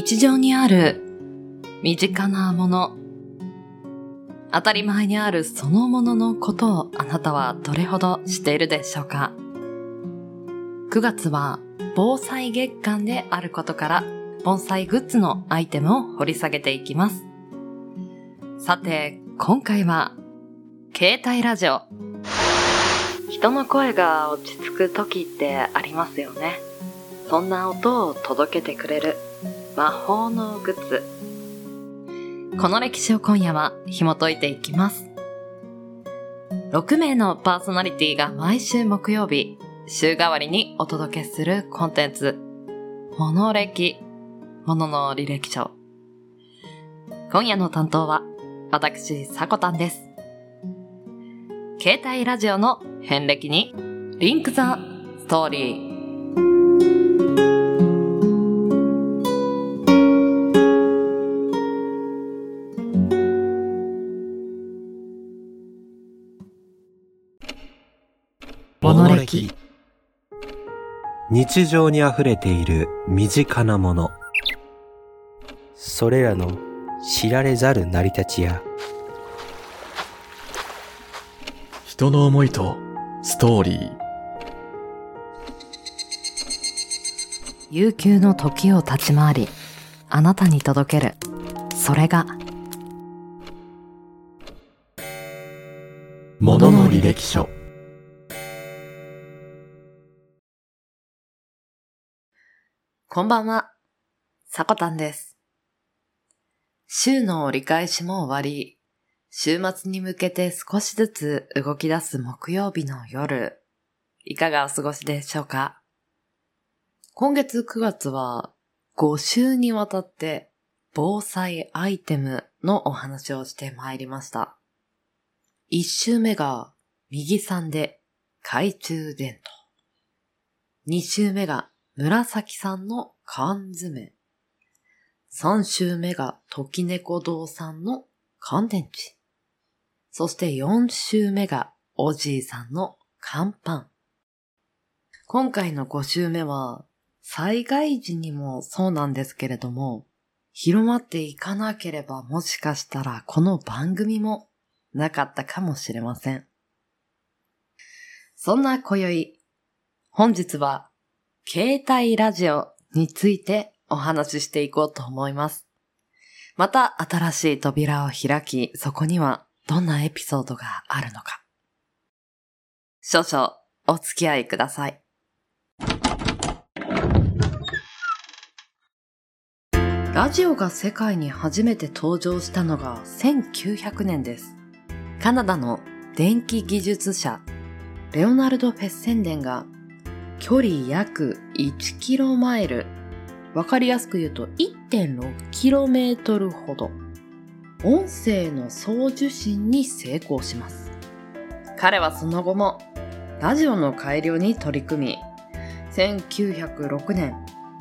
日常にある身近なもの、当たり前にあるそのもののことをあなたはどれほど知っているでしょうか ?9 月は防災月間であることから盆栽グッズのアイテムを掘り下げていきます。さて、今回は携帯ラジオ。人の声が落ち着く時ってありますよね。そんな音を届けてくれる魔法のグッズ。この歴史を今夜は紐解いていきます。6名のパーソナリティが毎週木曜日、週替わりにお届けするコンテンツ、モノ歴、モノの履歴書。今夜の担当は、私、さこたんです。携帯ラジオの遍歴に、リンクザストーリー。日常に溢れている身近なもの。それらの知られざる成り立ちや。人の思いとストーリー。悠久の時を立ち回り、あなたに届ける。それが、ものの履歴書こんばんは。さこたんです。週の折り返しも終わり、週末に向けて少しずつ動き出す木曜日の夜、いかがお過ごしでしょうか？今月9月は5週にわたって防災アイテムのお話をしてまいりました。1週目が右さんで懐中電灯。2週目が紫さんの缶詰。3週目が時猫堂さんの乾電池。そして4週目がおじいさんの乾パン。今回の5週目は災害時にもそうなんですけれども、広まっていかなければもしかしたらこの番組もなかったかもしれません。そんな今宵、本日は携帯ラジオについてお話ししていこうと思います。また新しい扉を開き、そこにはどんなエピソードがあるのか。少々お付き合いください。ラジオが世界に初めて登場したのが1900年です。カナダの電気技術者、レオナルド・フェッセンデンが距離約1キロマイル、わかりやすく言うと 1.6km ほど、音声の送受信に成功します。彼はその後もラジオの改良に取り組み、1906年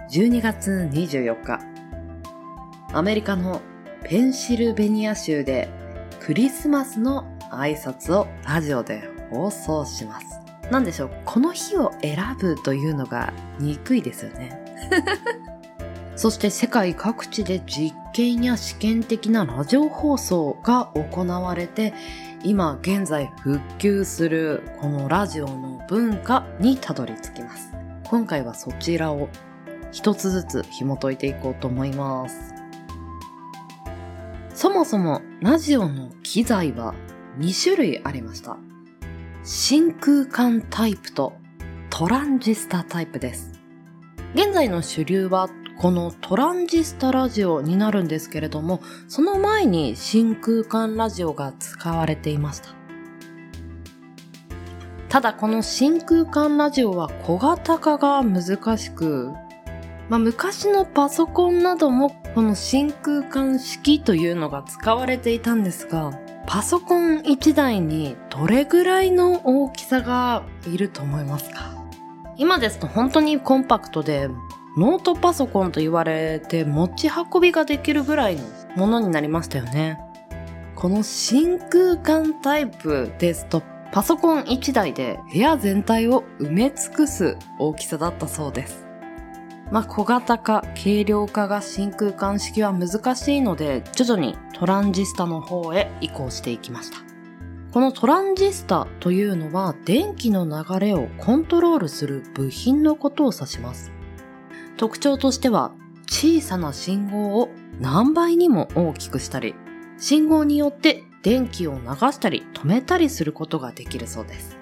12月24日、アメリカのペンシルベニア州でクリスマスの挨拶をラジオで放送します。なんでしょう、この日を選ぶというのが憎いですよね。そして世界各地で実験や試験的なラジオ放送が行われて、今現在復旧するこのラジオの文化にたどり着きます。今回はそちらを一つずつ紐解いていこうと思います。そもそもラジオの機材は2種類ありました。真空管タイプとトランジスタタイプです。現在の主流はこのトランジスタラジオになるんですけれども、その前に真空管ラジオが使われていました。ただこの真空管ラジオは小型化が難しく、まあ、昔のパソコンなどもこの真空管式というのが使われていたんですが、パソコン1台にどれぐらいの大きさがいると思いますか？今ですと本当にコンパクトでノートパソコンと言われて持ち運びができるぐらいのものになりましたよね。この真空管タイプですとパソコン1台で部屋全体を埋め尽くす大きさだったそうです。まあ、小型化、軽量化が真空管式は難しいので、徐々にトランジスタの方へ移行していきました。このトランジスタというのは電気の流れをコントロールする部品のことを指します。特徴としては小さな信号を何倍にも大きくしたり、信号によって電気を流したり止めたりすることができるそうです。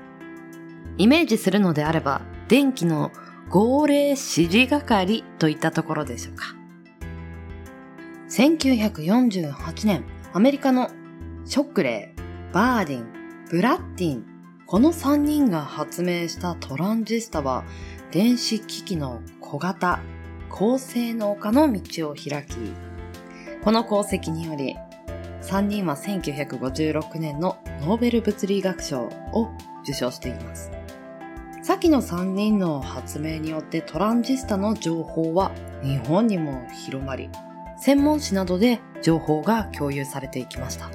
イメージするのであれば、電気の号令指示係といったところでしょうか。1948年、アメリカのショックレー、バーディン、ブラッティン、この3人が発明したトランジスタは、電子機器の小型、高性能化の道を開き、この功績により、3人は1956年のノーベル物理学賞を受賞しています。先の3人の発明によってトランジスタの情報は日本にも広まり、専門誌などで情報が共有されていきました。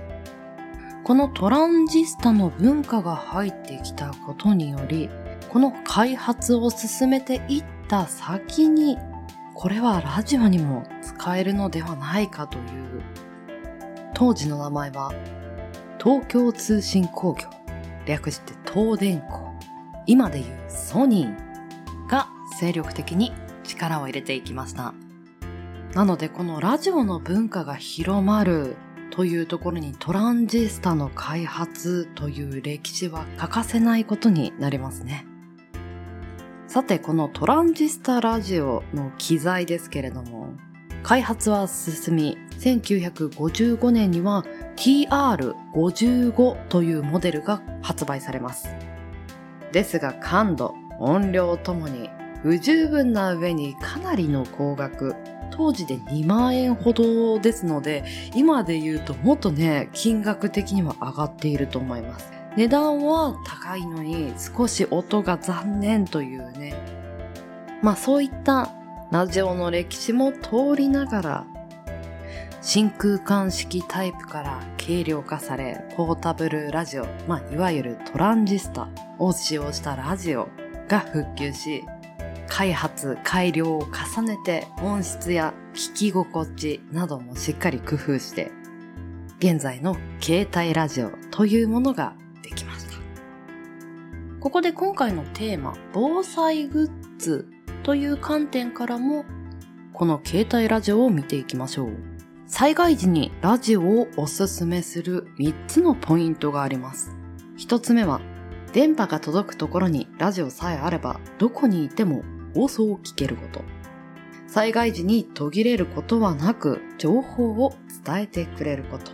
このトランジスタの文化が入ってきたことにより、この開発を進めていった先に、これはラジオにも使えるのではないかという、当時の名前は東京通信工業、略して東電工。今でいうソニーが精力的に力を入れていきました。なのでこのラジオの文化が広まるというところにトランジスタの開発という歴史は欠かせないことになりますね。さてこのトランジスタラジオの機材ですけれども、開発は進み、1955年には TR55 というモデルが発売されます。ですが感度、音量ともに不十分な上にかなりの高額、当時で2万円ほどですので、今で言うともっとね、金額的には上がっていると思います。値段は高いのに少し音が残念というね。まあそういったラジオの歴史も通りながら、真空管式タイプから軽量化され、ポータブルラジオ、まあいわゆるトランジスタを使用したラジオが復旧し、開発、改良を重ねて音質や聞き心地などもしっかり工夫して、現在の携帯ラジオというものができました。ここで今回のテーマ、防災グッズという観点からも、この携帯ラジオを見ていきましょう。災害時にラジオをおすすめする3つのポイントがあります。1つ目は、電波が届くところにラジオさえあれば、どこにいても放送を聞けること。災害時に途切れることはなく、情報を伝えてくれること。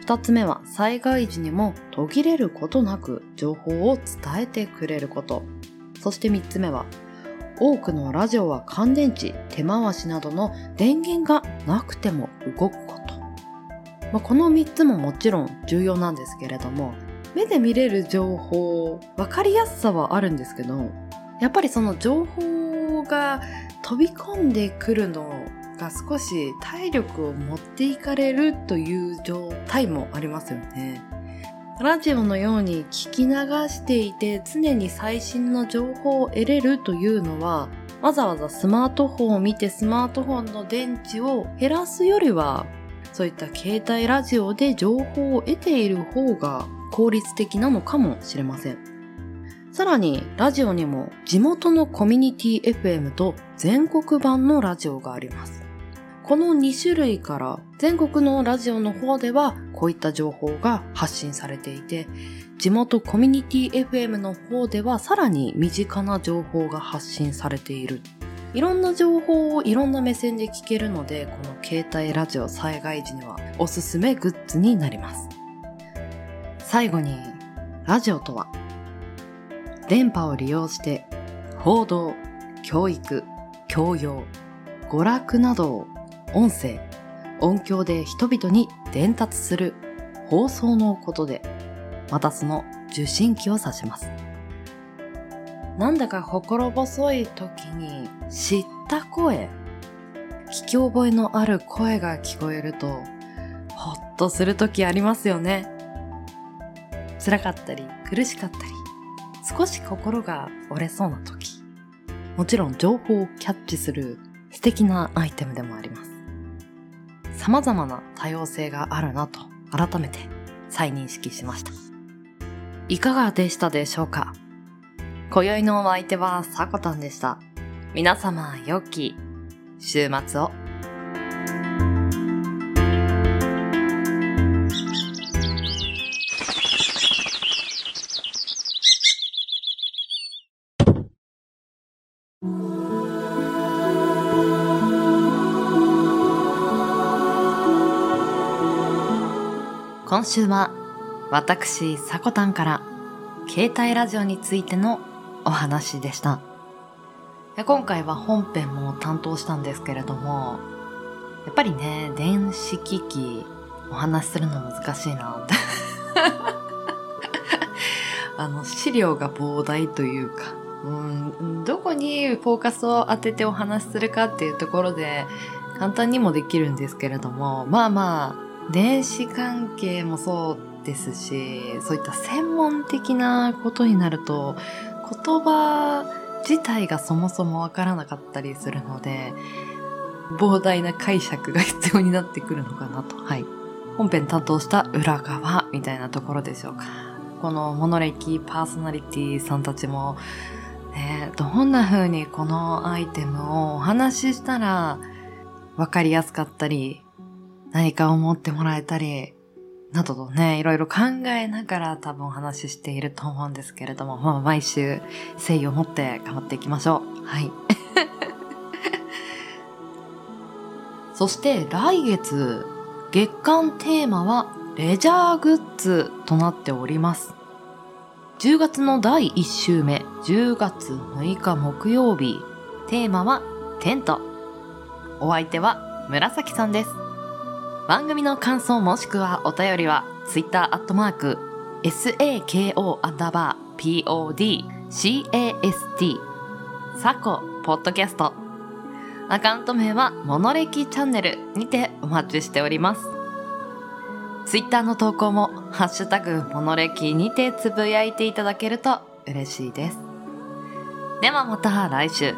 二つ目は、災害時にも途切れることなく、情報を伝えてくれること。そして三つ目は、多くのラジオは乾電池、手回しなどの電源がなくても動くこと。まあ、この三つももちろん重要なんですけれども、目で見れる情報、わかりやすさはあるんですけど、やっぱりその情報が飛び込んでくるのが少し体力を持っていかれるという状態もありますよね。ラジオのように聞き流していて常に最新の情報を得れるというのはわざわざスマートフォンを見てスマートフォンの電池を減らすよりはそういった携帯ラジオで情報を得ている方が効率的なのかもしれません。さらに、ラジオにも地元のコミュニティ FM と全国版のラジオがあります。この2種類から全国のラジオの方ではこういった情報が発信されていて、地元コミュニティ FM の方ではさらに身近な情報が発信されている。いろんな情報をいろんな目線で聞けるので、この携帯ラジオ災害時にはおすすめグッズになります。最後に、ラジオとは電波を利用して報道、教育、教養、娯楽などを音声、音響で人々に伝達する放送のことで、またその受信機を指します。なんだか心細い時に知った声、聞き覚えのある声が聞こえると、ほっとする時ありますよね。辛かったり苦しかったり、少し心が折れそうな時。もちろん情報をキャッチする素敵なアイテムでもあります。様々な多様性があるなと改めて再認識しました。いかがでしたでしょうか？今宵のお相手はさこたんでした。皆様良き週末を。今週は私、さこたんから携帯ラジオについてのお話でした。今回は本編も担当したんですけれども、やっぱりね、電子機器お話しするの難しいなって。あの、資料が膨大というか、うん、どこにフォーカスを当ててお話しするかっていうところで簡単にもできるんですけれども、まあまあ、電子関係もそうですし、そういった専門的なことになると、言葉自体がそもそもわからなかったりするので、膨大な解釈が必要になってくるのかなと。はい。本編担当した裏側みたいなところでしょうか。このモノレキパーソナリティさんたちも、ね、どんな風にこのアイテムをお話ししたらわかりやすかったり、何か思ってもらえたり、などとね、いろいろ考えながら多分お話ししていると思うんですけれども、まあ毎週誠意を持って頑張っていきましょう。はい。そして来月、月間テーマはレジャーグッズとなっております。10月の第1週目、10月6日木曜日、テーマはテント。お相手は紫さんです。番組の感想もしくはお便りは Twitter アットマーク SAKO アンダーバー PODCAST サコポッドキャスト。アカウント名はモノレキチャンネルにてお待ちしております。Twitter の投稿もハッシュタグモノレキにてつぶやいていただけると嬉しいです。ではまた来週。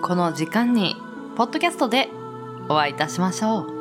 この時間にポッドキャストでお会いいたしましょう。